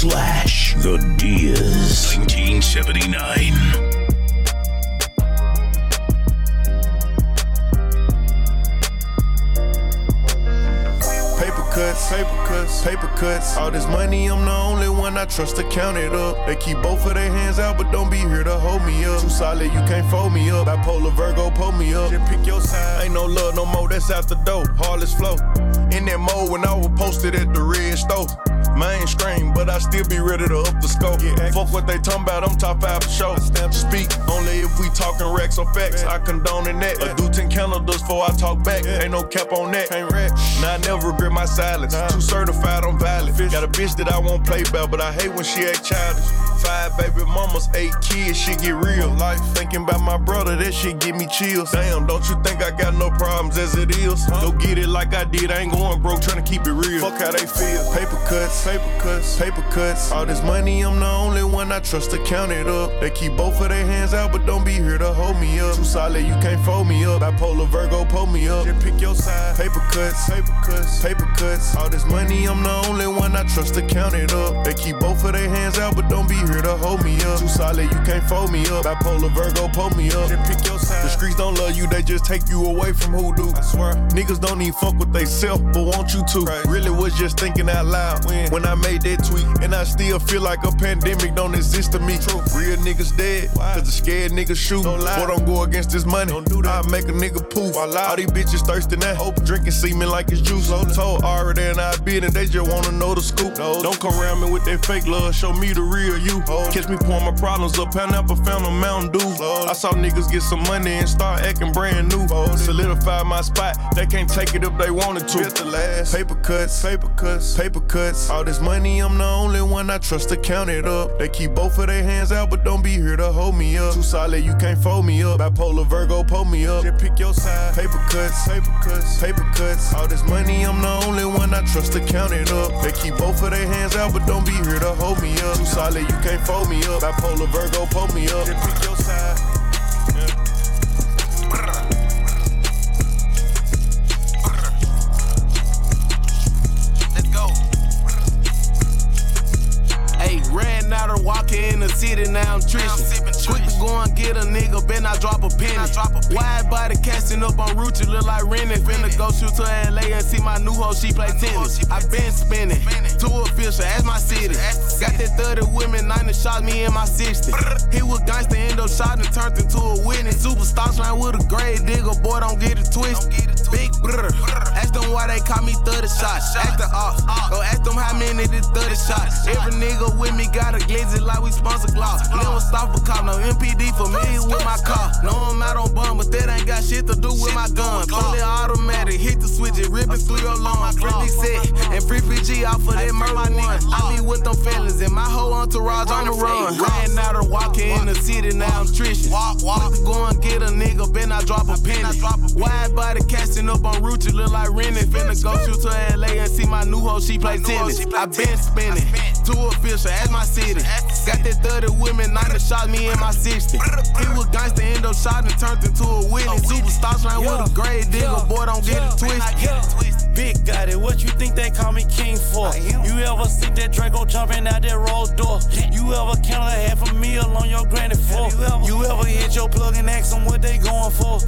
slash the Diaz 1979. cuts, paper cuts, paper cuts. All this money, I'm the only one I trust to count it up. They keep both of their hands out, but don't be here to hold me up. Too solid, you can't fold me up. Bipolar Virgo, pull me up. Just pick your side. Ain't no love no more, that's out the door. Heartless flow. In that mode when I was posted at the red stove. Mainstream, but I still be ready to up the scope. Yeah, Fuck what they talking about, I'm top five for sure. Speak only if we talking racks or facts. I condone in that. I do 10 candles before I talk back. Ain't no cap on that. Can't rap. Now I never regret my silence. Too certified, I'm valid. Got a bitch that I won't play about, but I hate when she act childish. Five baby mamas, eight kids, shit get real. Life thinking about my brother, that shit give me chills. Damn, don't you think I got no problems as it is? Go get it like I did, I ain't going broke, trying to keep it real. Fuck how they feel. Paper cuts, paper cuts, paper cuts. All this money, I'm the only one I trust to count it up. They keep both of their hands out, but don't be here to hold me up. Too solid, you can't fold me up. Bipolar Virgo, pull me up. Just pick your side. Paper cuts, paper cuts, paper cuts. All this money, I'm the only one I trust to count it up. They keep both of their hands out, but don't be here to hold me up. Too solid, you can't fold me up. Bipolar Virgo, pull me up. Then pick your side. The streets don't love you, they just take you away from who do. I swear. Niggas don't even fuck with they self, but want you to. Right. Really was just thinking out loud when, when I made that tweet. And I still feel like a pandemic don't exist to me. True. Real niggas dead, Why? cause the scared niggas shoot. Don't lie. Boy, don't go against this money. Don't do that. I make a nigga poof. All these bitches thirsty now. Hope drinking semen like it's juice. Loaded. Told already and I been and they just wanna know the scoop. Don't come around me with that fake love. Show me the real you. Oh. Catch me pouring my problems up. Pineapple Fanta Mountain Dew. I saw niggas get some money and start acting brand new. Solidify my spot. They can't take it if they wanted to. the last. Paper cuts, paper cuts, paper cuts. All this money, I'm the only one I trust to count it up. They keep both of their hands out, but don't be here to hold me up. Too solid, you can't fold me up. Bipolar Virgo, pull me up. Just pick your side. Paper cuts, paper cuts, paper cuts. All this money, I'm the only one I trust to count it up. They keep both of their hands out, but don't be here to hold me up. Too solid, you can't fold me up. Bipolar Virgo, pull me up. Just pick your side. You look like Rennie. Finna go shoot to LA and see my new hoe, she play tennis. I been spinning, too official, as my city. Got that 30 women, 90 shots, me in my 60. He was gangsta, end up shot and turned into a winning. Superstar line with a grave digger, boy, don't get it twisted. Big brother, ask them why they call me 30 shots. Acting off, go ask them how many did 30 shots. Every nigga with me got a glizzy like we sponsor gloss. Never stop a cop, no MPD familiar with my car. No, I'm out on bum, but that ain't got shit to do with my gun. Fully automatic, hit the switch, it ripping through your lungs. Pretty set, and free PG off of that murder one. I be with them fellas, and my whole entourage on the run. Ran out of in now I'm trishing. Walk, walk. Go and get a nigga, Ben I drop a penny. Wide body casting up on route, you look like Rennie. Finna go shoot to LA and see my new hoe, she play tennis. I been spinning, too official, as my city. Got that 30 women, 90 shot me in my 60. He was gangsta, end up shot and turned into a winning. Superstar line with a grade digger, boy, don't get it twisted. Big got it, what you think they call me king for? You ever see that Draco jumping out that roll door? You ever count a half a meal on your granny for? You ever hit your plug and ask them what they going for?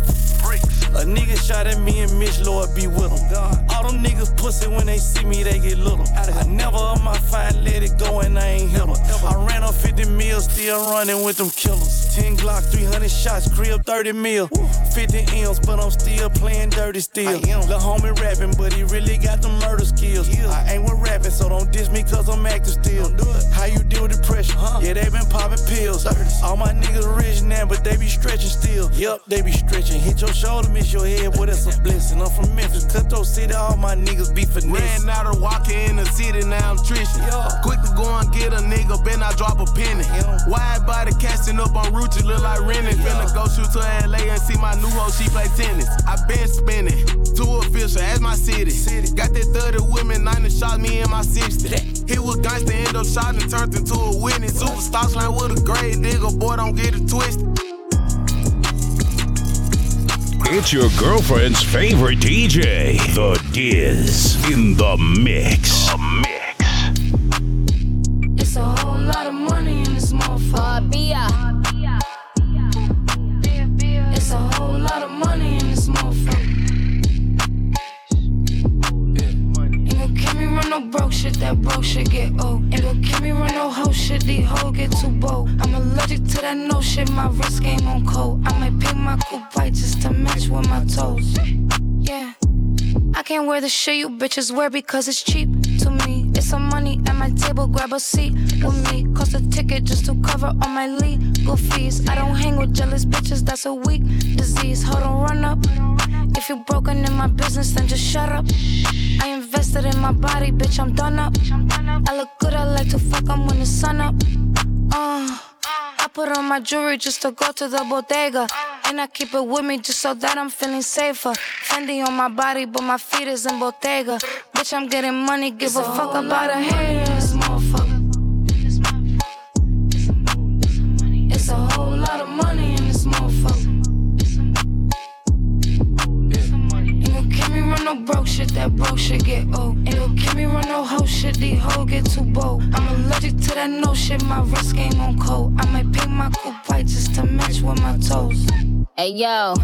A nigga shot at me and Mitch Lord be with them. All them niggas pussy when they see me, they get little. I never on my fine let it go and I ain't hit. I ran up 50 mil, still running with them killers. 10 Glock, 300 shots, crib 30 mil. 50 M's, but I'm still playing dirty still. The homie rapping, but he really got the murder skills. I ain't with rapping, so don't diss me cause I'm active still. How you deal with depression? Yeah, they been popping pills. All my niggas rich now, but they be stretching still. Yup, they be stretching. Hit your shoulder, miss your head, boy, that's a blessing. I'm from Memphis, Cutthroat City, all my niggas be finesse. Ran out of walking in the city, now I'm trishing. Quick to go and get a nigga, Ben I drop a penny. Wide body casting up on route, you look like Rennie. Finna go shoot to LA and see my new hoe, she play tennis. I been spinning, too official, as my city. city. Got that 30 women, 90 shot me in my 60. He was gangsta, end up shot and turned into a winning. Superstar line with a grade nigga, boy, don't get it twisted. It's your girlfriend's favorite DJ, The Diz, in the mix. A mix. Barbia. It's a whole lot of money in this motherfucker. Ain't gon' me run no broke shit, that broke shit get old. Ain't gon' me run no these hoes get too bold. I'm allergic to that no shit, my wrist game on cold. I might pick my coupe white just to match with my toes. Yeah. I can't wear the shit you bitches wear because it's cheap to me. It's some money at my table, grab a seat with me. Cost a ticket just to cover all my legal fees. I don't hang with jealous bitches, that's a weak disease. Hold on, run up. If you broken in my business, then just shut up. I invested in my body, bitch, I'm done up. I look good, I like to fuck, I'm when the sun up. Uh. I put on my jewelry just to go to the bodega. And I keep it with me just so that I'm feeling safer. Fendi on my body, but my feet is in Bottega. Bitch, I'm getting money, give a fuck about a haters, that shit get old. Run no hoe shit, these hoes get too bold. I'm allergic to that no shit, my wrist game on cold. I might paint my coupe white just to match with my toes. Hey yo,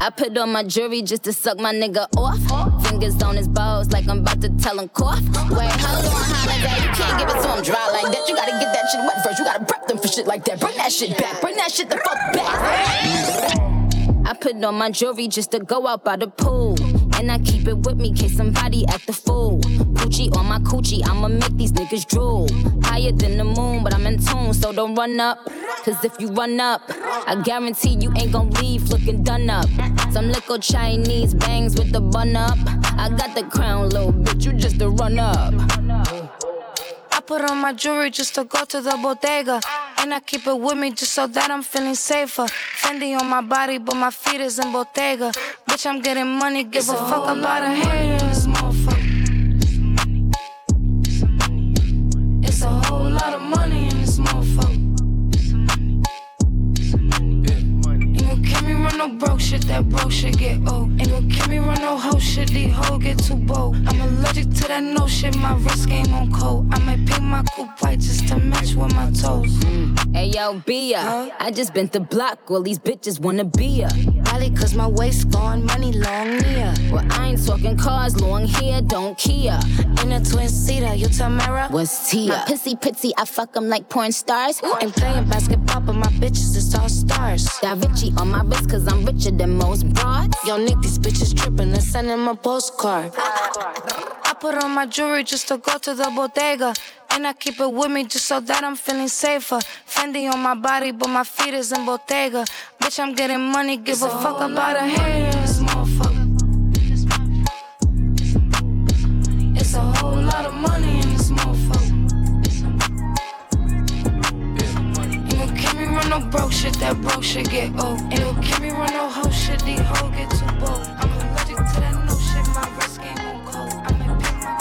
I put on my jewelry just to suck my nigga off. Fingers on his balls like I'm about to tell him cough. Wait, hold on, holiday. You can't give it to him dry like that. You gotta get that shit wet first. You gotta prep them for shit like that. Bring that shit back. Bring that shit the fuck back. I put on my jewelry just to go out by the pool. And I keep it with me case somebody act the fool. Poochie on my coochie, I'ma make these niggas drool. Higher than the moon, but I'm in tune, so don't run up. Cause if you run up, I guarantee you ain't gon' leave looking done up. Some little Chinese bangs with the bun up. I got the crown, little bitch, you just a run up. I put on my jewelry just to go to the bodega. And I keep it with me just so that I'm feeling safer. Fendi on my body, but my feet is in Bottega. Bitch, I'm getting money, give a fuck about a motherfucker. It's a whole lot of money no broke shit, that broke shit get old. Ain't gon' kill me run no hoe shit, these hoes get too bold. I'm allergic to that no shit, my wrist game on cold. I might paint my coupe white just to match with my toes. Hey yo, Bia, I just been the block, all these bitches wanna be ya. Probably cause my waist gone, money long near. Well, talking cars, long hair, don't care. In a twin seater, you Tamara. What's Tia? My pissy pitsy, I fuck 'em like porn stars. Ain't playing basketball, but my bitches is all stars. Got Richie on my wrist, cause I'm richer than most broads. Yo, Nick, these bitches trippin' and send him a postcard. I put on my jewelry just to go to the bodega. And I keep it with me just so that I'm feeling safer. Fendi on my body, but my feet is in Bottega. Bitch, I'm getting money, give a fuck about a haters, lot of money in this motherfucker. Ain't gon' kill me run no broke shit, that broke shit get old. Ain't gon' kill me run no hoe shit, these hoes get too bold. I'm allergic to that no shit, my wrist game on cold. I might pick my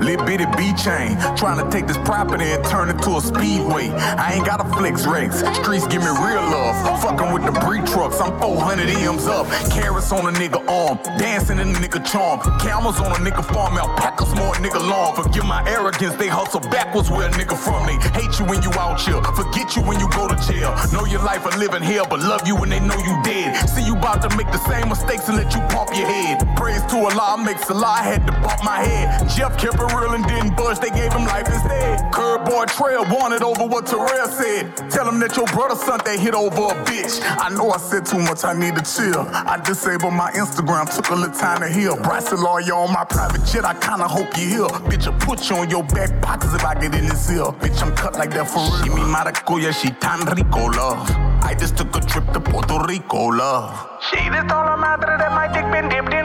sweepstakes, lit bitty B chain. Trying to take this property and turn it to a speedway. I ain't got a flex race. Streets give me real love. Fucking with the breed trucks, I'm 400 M's up. Carrots on a nigga arm, dancing in a nigga charm. Camels on a nigga farm, alpacas more nigga long. Forgive my arrogance, they hustle backwards where a nigga from. They hate you when you out here, forget you when you go to jail. Know your life a living hell, but love you when they know you dead. See you about to make the same mistakes and let you pump your head. Praise to Allah makes a lie, I had to bump my head. Jeff kept it real and didn't budge, they gave him life instead. Curb boy Trail wanted over what Terrell said. Tell him that your brother son that hit over a bitch. I know I said too much, I need to chill. I disabled my Instagram, took a little time to heal. Bryce lawyer on my private jet, I kinda hope you heal. Bitch, I put you on your back pockets if I get in this ear. Bitch, I'm cut like that for real. She me maracuya, she tan rico love. I just took a trip to Puerto Rico, love. She just told her madre that my dick been dipped in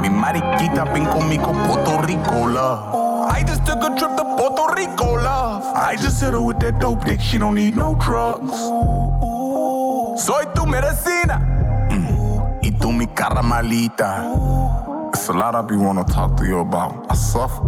Mi mariquita, conmigo, Puerto Rico, love. I just took a trip to Puerto Rico, love. I just hit her with that dope dick, she don't need no drugs. Soy tu medicina. Mm. Y tú mi caramelita. It's a lot I be wanna talk to you about. I suffer.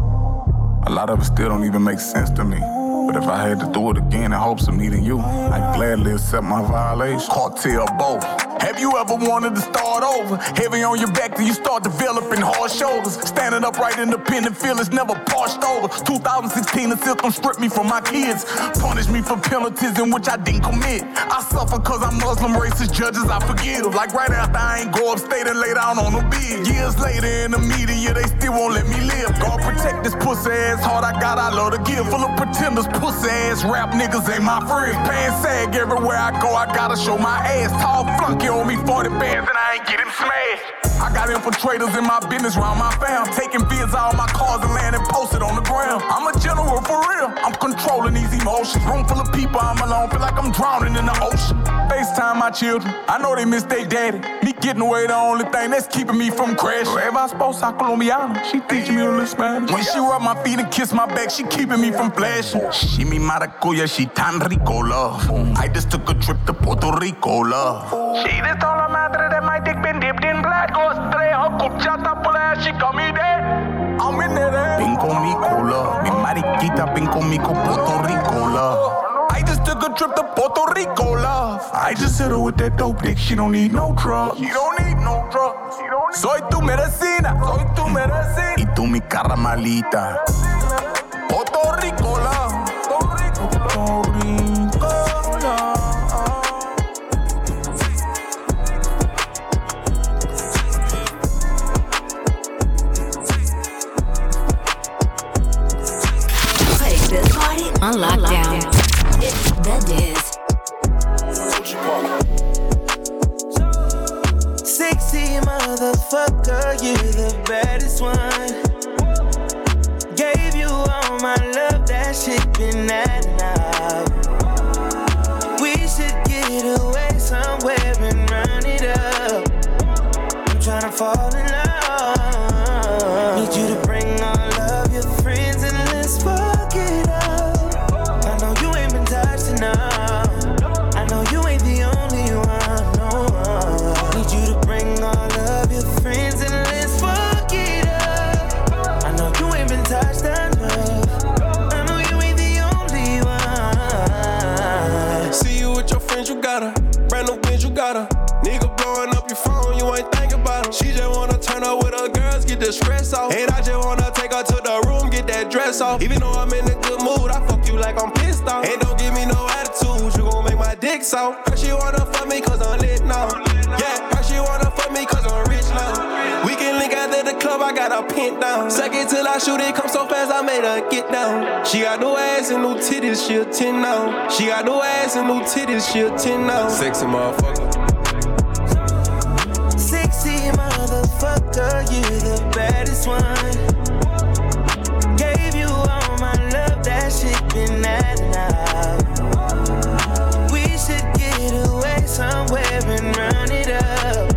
A lot of it still don't even make sense to me. But if I had to do it again in hopes of meeting you, I'd gladly accept my violation. Cartel both. Have you ever wanted to start over? Heavy on your back till you start developing hard shoulders. Standing upright, independent, feel it's never parched over. 2016, the system stripped me from my kids. Punished me for penalties in which I didn't commit. I suffer cause I'm Muslim, racist judges I forgive. Like right after I ain't go upstate and lay down on the bed. Years later in the media, they still won't let me live. God protect this pussy ass heart I got, I love to give. Full of pretenders, pussy ass rap niggas ain't my friends. Pants sag everywhere I go, I gotta show my ass. Tall flunky on me, 40 bands, and I ain't getting smashed. I got infiltrators in my business round my fam. Taking vids out of my cars and landing posted on the ground. I'm a general for real. I'm controlling these emotions. Room full of people, I'm alone. Feel like I'm drowning in the ocean. FaceTime my children. I know they miss their daddy. Me getting away the only thing that's keeping me from crashing. Wherever I supposed to Colombiana, she teaching me a little Spanish. When she rub my feet and kiss my back, she keeping me from flashing. She me maracuya, she tan rico love. I just took a trip to Puerto Rico love. She just told her madre that my dick been dipped por in there. Ven con mi cola, mi mariquita, ven conmigo Puerto Rico love. I just took a trip to Puerto Rico, love. I just hit her with that dope dick. She don't need no drugs. She don't need no drugs. She don't need Soy tu medicina. Soy tu medicina. Y tú mi caramelita. Baddest one. Gave you all my love, that shit been at now. We should get away somewhere and run it up. I'm tryna fall in love. Off. Even though I'm in a good mood, I fuck you like I'm pissed off. And don't give me no attitude, you gon' make my dick soft. Her she wanna fuck me cause I'm lit now. Yeah, her she wanna fuck me cause I'm rich now. We can link after the club, I got her pinned down. Suck it till I shoot it, come so fast, I made her get down. She got new ass and new titties, she a 10 now. She got new ass and new titties, she a 10 now. Sexy motherfucker. Sexy motherfucker, you the baddest one. Love, that shit been at now. We should get away somewhere and run it up.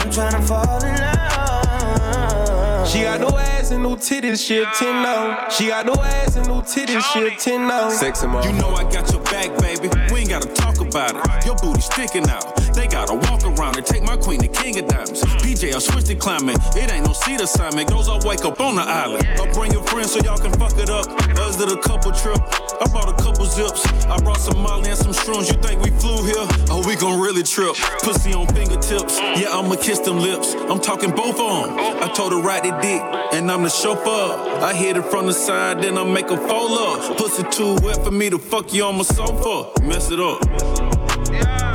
I'm tryna fall in love. She got no ass and new titties, she a 10 now. She got no ass and new titties, she a 10 now. Sexy motherfucker. You know I got your back, baby. We ain't gotta talk about it. Your booty sticking out. They gotta walk around and take my queen to King of Diamonds. PJ, I switched the climate. It ain't no seat assignment. Goes I wake up on the island. I'll bring your friends so y'all can fuck it up. Us did a couple trip. I bought a couple zips. I brought some Molly and some shrooms. You think we flew here? Oh, we gon' really trip. Pussy on fingertips. Yeah, I'ma kiss them lips. I'm talking both on. I told her ride the dick, and I'm the chauffeur. I hit it from the side, then I make a fold up. Pussy too wet for me to fuck you on my sofa. Mess it up. Sexy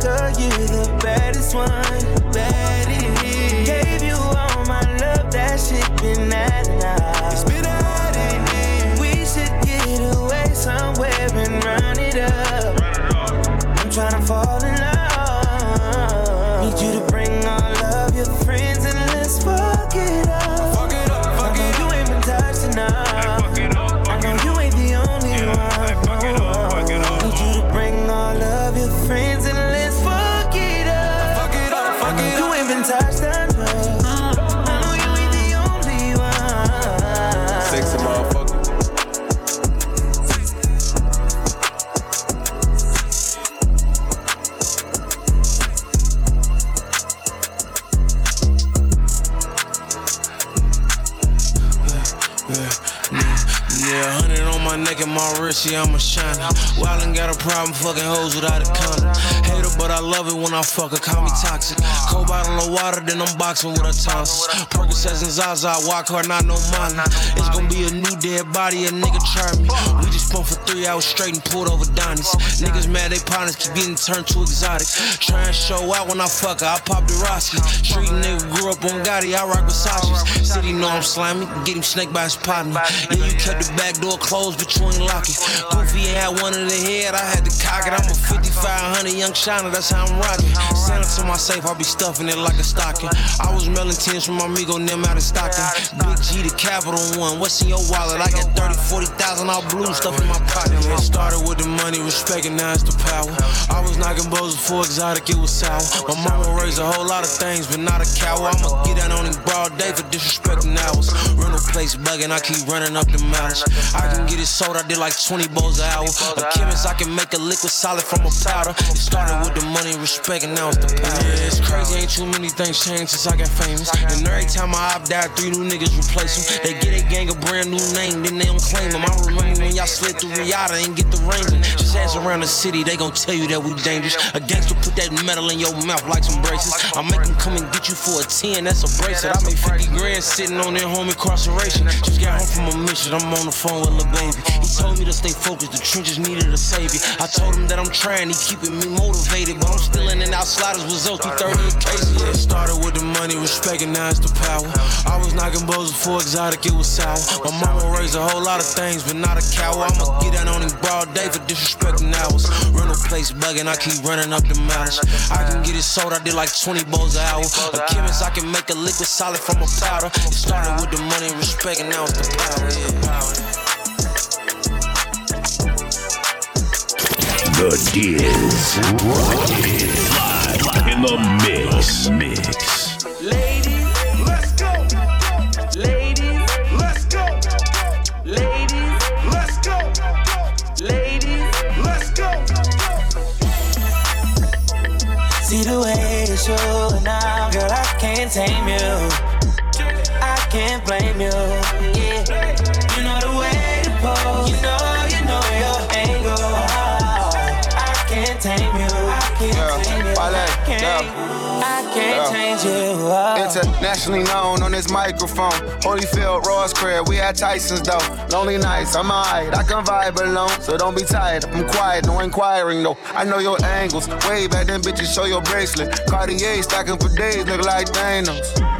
motherfucker, you the baddest one. Baddie. Gave you all my love, that shit been at now. It's been at it. We should get away somewhere problem fucking hoes without a condom. Hate her, but I love it when I fuck her, call me toxic. Cold bottle of water, then I'm boxing with a tosses. Percocets and Zaza, walk hard, not no money. It's gonna be a new dead body, a nigga try me. We just pumped for three hours straight and pulled over Donnie's. Niggas mad, they partners keep getting turned to exotic. Try and show out when I fuck her, I pop the Roski. Street nigga grew up on Gotti, I rock Versace's. City know I'm slimy, get him snake by his partner. Yeah, you kept the back door closed, but you ain't lock it. Goofy had one in the head, I had to cock it. I'm a 5500 young shiner, that's how I'm rocking. Send it to my safe, I'll be stuffing it like a stocking. I was mailing tins from my amigo, them out of stocking. Big G the Capital One, what's in your wallet? I got 30, 40,000 all blue stuff in my pocket. It started with the money, respect, and now it's the power. I was knocking bows before exotic, it was sour. My mama raised a whole lot of things, but not a cow. I'ma get out on him broad day for disrespecting hours. Rental place bugging, I keep running up the mileage. I can get it sold, I did like 20 bowls an hour. A chemist, I can make a liquid solid from a powder. It started with the money, respect, and now it's the power. Yeah, it's crazy, ain't too many things changed since I got famous. And every time I op died, three new niggas replace them. They get a gang a brand new name, then they don't claim them. I remember when y'all slid through Riata and get the raisin. Just ask around the city, they gon' tell you that we dangerous. A gangster put that metal in your mouth like some braces. I make them come and get you for a 10, that's a bracelet. I made 50 grand sitting on their home incarceration. Just got home from a mission, I'm on the phone with Lil Baby. He told me to stay focused, the trenches needed a savior. I told him that I'm trying, he keeping me motivated. But I'm still in and out sliders with Zoe 30 cases. Yeah, started with the money, now it's the power. I was knocking bows before exotic, it was sour. My mama raised a whole lot of things, but not a cow. I'ma get out on him broad day for disrespecting hours. Rental place bugging, I keep running up the mileage. I can get it sold, I did like 20 bowls an hour. A chemist, I can make a liquid solid from a powder. It started with the money, respect, and now it's the power. Yeah. The Diz. In the mix. Mix. Ladies, let's go. Ladies, let's go. Ladies, let's go. Ladies, let's go. See the way you're showing now, girl, I can't tame you. I can't blame you. Yeah, I can't. Change you. Oh. Internationally known on this microphone. Holyfield, Ross Crab, we at Tyson's though. Lonely nights, I'm alright, I can vibe alone. So don't be tired, I'm quiet, no inquiring though. I know your angles. Way back then, bitches, show your bracelet. Cartier stacking for days, look like Thanos.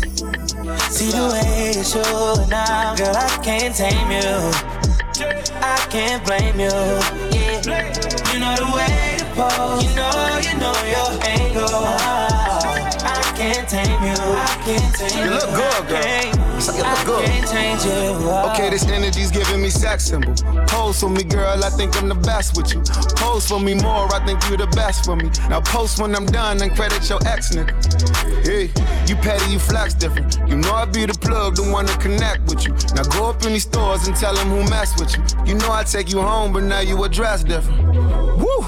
See the way you're showing now, girl, I can't tame you. I can't blame you. Yeah, you know the way to pose. You know, you know your angle. I can't tame you. I can't tame you. You look good, girl. I You look good. Okay, this energy's giving me sex symbol. Pose for me, girl, I think I'm the best with you. Pose for me more, I think you're the best for me. Now post when I'm done and credit your ex nigga. Hey, you petty, you flex different. You know I be the plug, the one to connect with you. Now go up in these stores and tell them who mess with you. You know I take you home, but now you address different. Woo!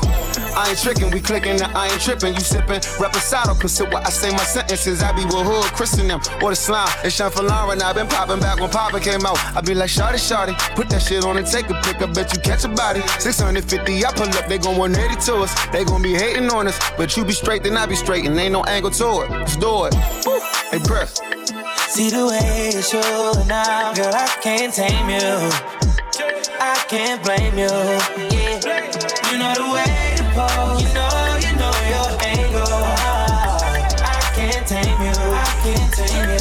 I ain't tricking, we clicking, now I ain't tripping. You sipping, reposado, consider what I say my sentences. I be with hood, christen them, or the slime. It's Sean Lauren, I been popping back when Papa came out. I be like, Shawty, Shawty, put that shit on and take a pic. I bet you catch a body. 650, I pull up, they gon' 180 to us. They gon' be hating on us, but you be straight, then I be straight, and ain't no angle to it. Let's do it. Hey, press. See the way you're showing now, girl, I can't tame you. I can't blame you. Yeah, you know the way to pose. You know, you know your angle. I can't tame you. I can't tame you.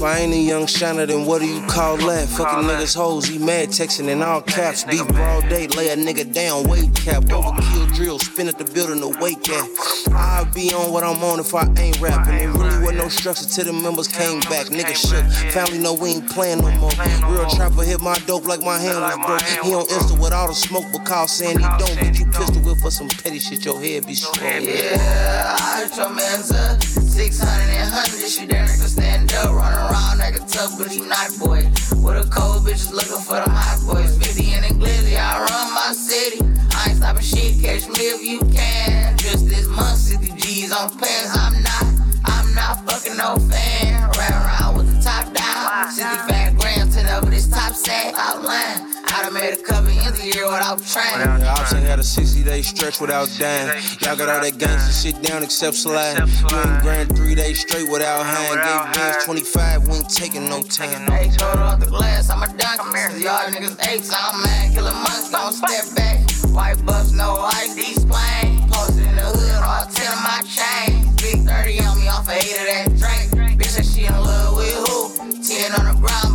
If I ain't a young shiner, then what do you call that? Fucking niggas hoes, he mad texting in all caps. Beef broad day, lay a nigga down, weight cap. Overkill drill, spin at the building to wake at. I'll be on what I'm on if I ain't rapping. It really was no structure till the members came back. Nigga shook, family know we ain't playing no more. Real trapper hit my dope like my hand was broke. He on Insta with all the smoke, but call saying he don't. Get you pistol with for some petty shit, your head be strong. Yeah, I heard your man's up 600 and 100. She there, nigga stand up, run around like a tough, but he not boy. With a cold bitches looking for the hot boys. 50 in the glizzy, I run my city. I ain't stopping shit, catch me if you can. Just this month, 60 G's on pants. I'm not, I'm not fucking no fan. Ran around with the top down. 65 grams, 10 over this top sack outline. I done made a couple ends a year without training. Yeah, Ops ain't had a 60 day stretch without dying. Y'all got all that gangsta shit down except slide. You ain't grand three days straight without hang. Gave bands 25, we ain't taking no time. Hey, hold off the glass, I'm a dunk. Cause y'all niggas apes, I'm mad. Killer months, don't step back. White bucks, no ID splain. Posted in the hood, all 10 of my chains. Big 30 on me off of 8 of that drink. Bitch, that she in love with who? 10 on the ground,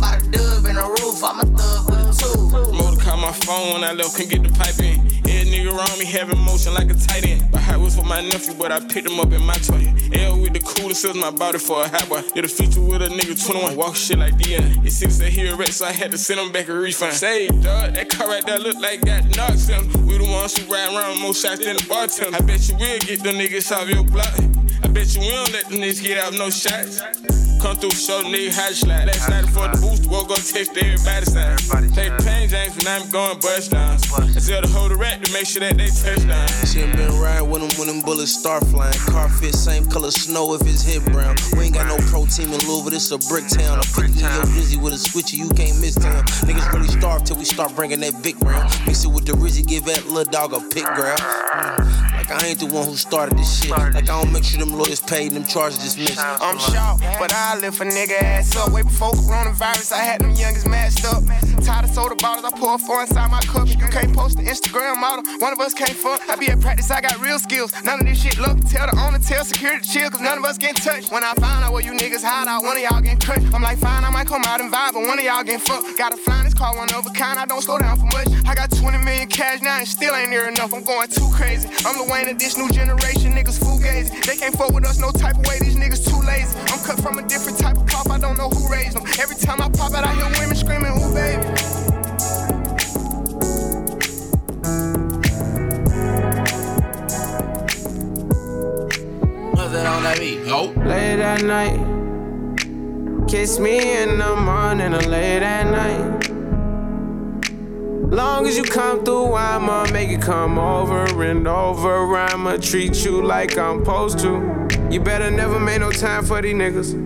my phone when I left, couldn't get the pipe in. Every nigga around me having motion like a tight end. My high was for my nephew, but I picked him up in my Toya. L with the coolest is my body for a high boy. Did a feature with a nigga 21, walk shit like DN. Your six said he a wreck, so I had to send him back a refund. Say, dog, that car right there look like got knocks in. We the ones who ride around more shots than the bartender. I bet you will get them niggas off your block. I bet you will let them niggas get out no shots. Come through, show the nigga how to slide. Last night before the boost, woke up, text everybody sign. Take the pain, James, when I'm going bust down. I tell the whole rack to make sure that they touchdown. She when them bullets start flying. Car fit same color snow if it's hit brown. We ain't got no pro team in Louisville, this a brick town. A 50 in your Rizzy with a switchy, you can't miss town. Niggas really starve till we start bringing that big round. Mix it with the Rizzy, give that little dog a pick ground. Like I ain't the one who started this shit. Like I don't make sure them lawyers paid and them charges dismissed. I'm shocked, but I lift a nigga ass up. Way before coronavirus, I had them youngest masked up. Tired of soda bottles, I pour four inside my cup. You can't post the Instagram model, one of us can't fuck. I be at practice, I got real skills. None of this shit look. Tell the owner, tell security chill, cause none of us getting touched. When I find out where you niggas hide out, one of y'all getting cut. I'm like, fine, I might come out and vibe, but one of y'all getting fucked. Got a flying this car, one of a kind, I don't slow down for much. I got 20 million cash now and still ain't near enough. I'm going too crazy. I'm the Wayne of this new generation, niggas fugazi. They can't fuck with us no type of way, these niggas too lazy. I'm cut from a different type of pop, I don't know who raised them. Night. Kiss me in the morning or late at night. Long as you come through, I'ma make it come over and over. I'ma treat you like I'm supposed to. You better never make no time for these niggas.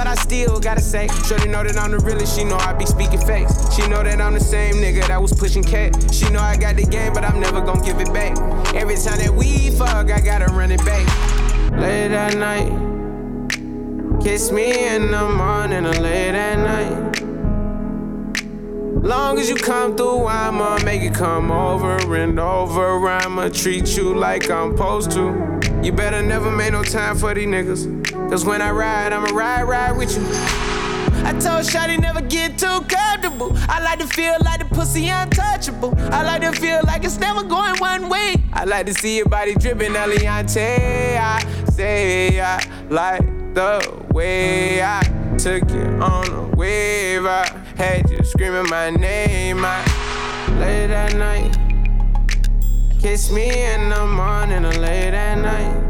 but I still gotta say. Shorty know that I'm the realest, she know I be speaking facts. She know that I'm the same nigga that was pushing cat. She know I got the game, but I'm never gonna give it back. Every time that we fuck, I gotta run it back. Late at night, kiss me in the morning or late at night. Long as you come through, I'ma make it come over and over. I'ma treat you like I'm supposed to. You better never make no time for these niggas. Cause when I ride, I'ma ride, ride with you. I told Shotty never get too comfortable. I like to feel like the pussy untouchable. I like to feel like it's never going one way. I like to see your body dripping, Eliante. I say I like the way I took you on a wave. I had you screaming my name. I late at night. Kiss me in the morning or late at night.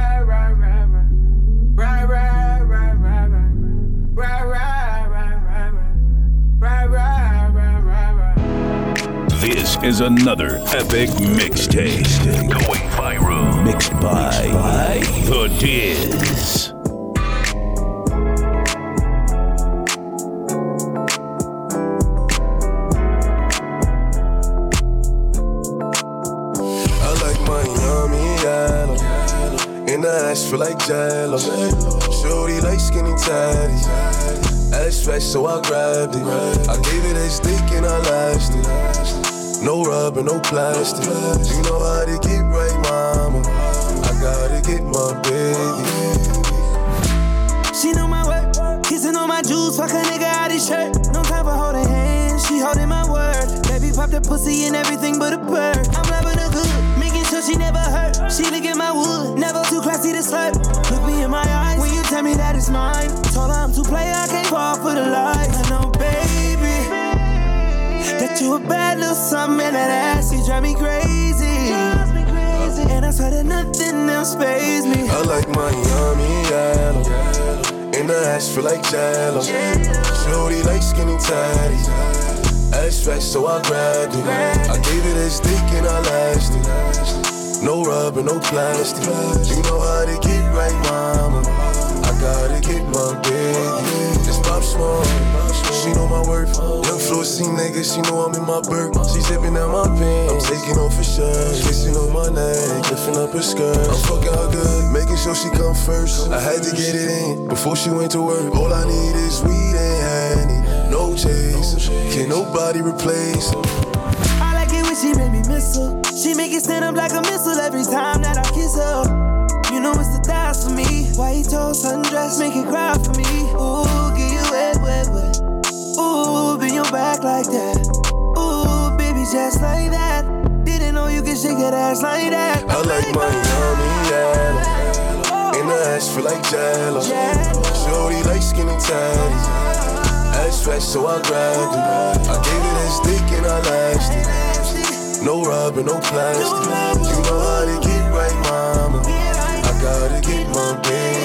Is another epic mixtape. Going viral. Mixed by, The Diz. I like Miami yellow. In the ass feel like jello. Shorty like skinny tatty. Ass fat, so I grabbed it. I gave it a stick and I lashed it. No rubber, no plastic. You know how to get right, mama. I gotta get my baby. She know my work, kissing on my juice, fuck a nigga out his shirt. No time for holding hands, she holding my word. Baby pop the pussy and everything but a bird. I'm loving her good, making sure she never hurt. She look at my wood, never too classy to slurp. Look me in my eyes when you tell me that it's mine. Told her I'm too play, I can't fall for the lies. I know, that you a bad little something and that ass, you drive me crazy. And I swear that nothing else pays me. I like Miami yellow. In the ass feel like jello. Shorty like skinny tatty. Ass fat, so I grabbed it. I gave it a stick and I lashed it. No rubber, no plastic. You know how to get right, mama. I gotta get my baby. It's Pop Smoke. She know my worth. Young floor C nigga, she know I'm in my burp. She zipping out my pants. I'm taking off her shirt. Kissing on my neck, lifting up her skirt. I'm fucking her good, making sure she come first. I had to get it in before she went to work. All I need is weed and honey. No chase, can nobody replace. I like it when she make me miss her. She make it stand up like a missile every time that I kiss her. You know it's the thighs for me. White toast, sundress, make it just like that. Ooh, baby, just like that. Didn't know you could shake that ass like that. I like my yummy ass, And the ass feel like jello. Shorty like skinny tatty. Ass flat, so I grabbed it. I gave it that stick and I lashed it. No rubber, no plastic. You know how to get right, mama. I gotta get my baby.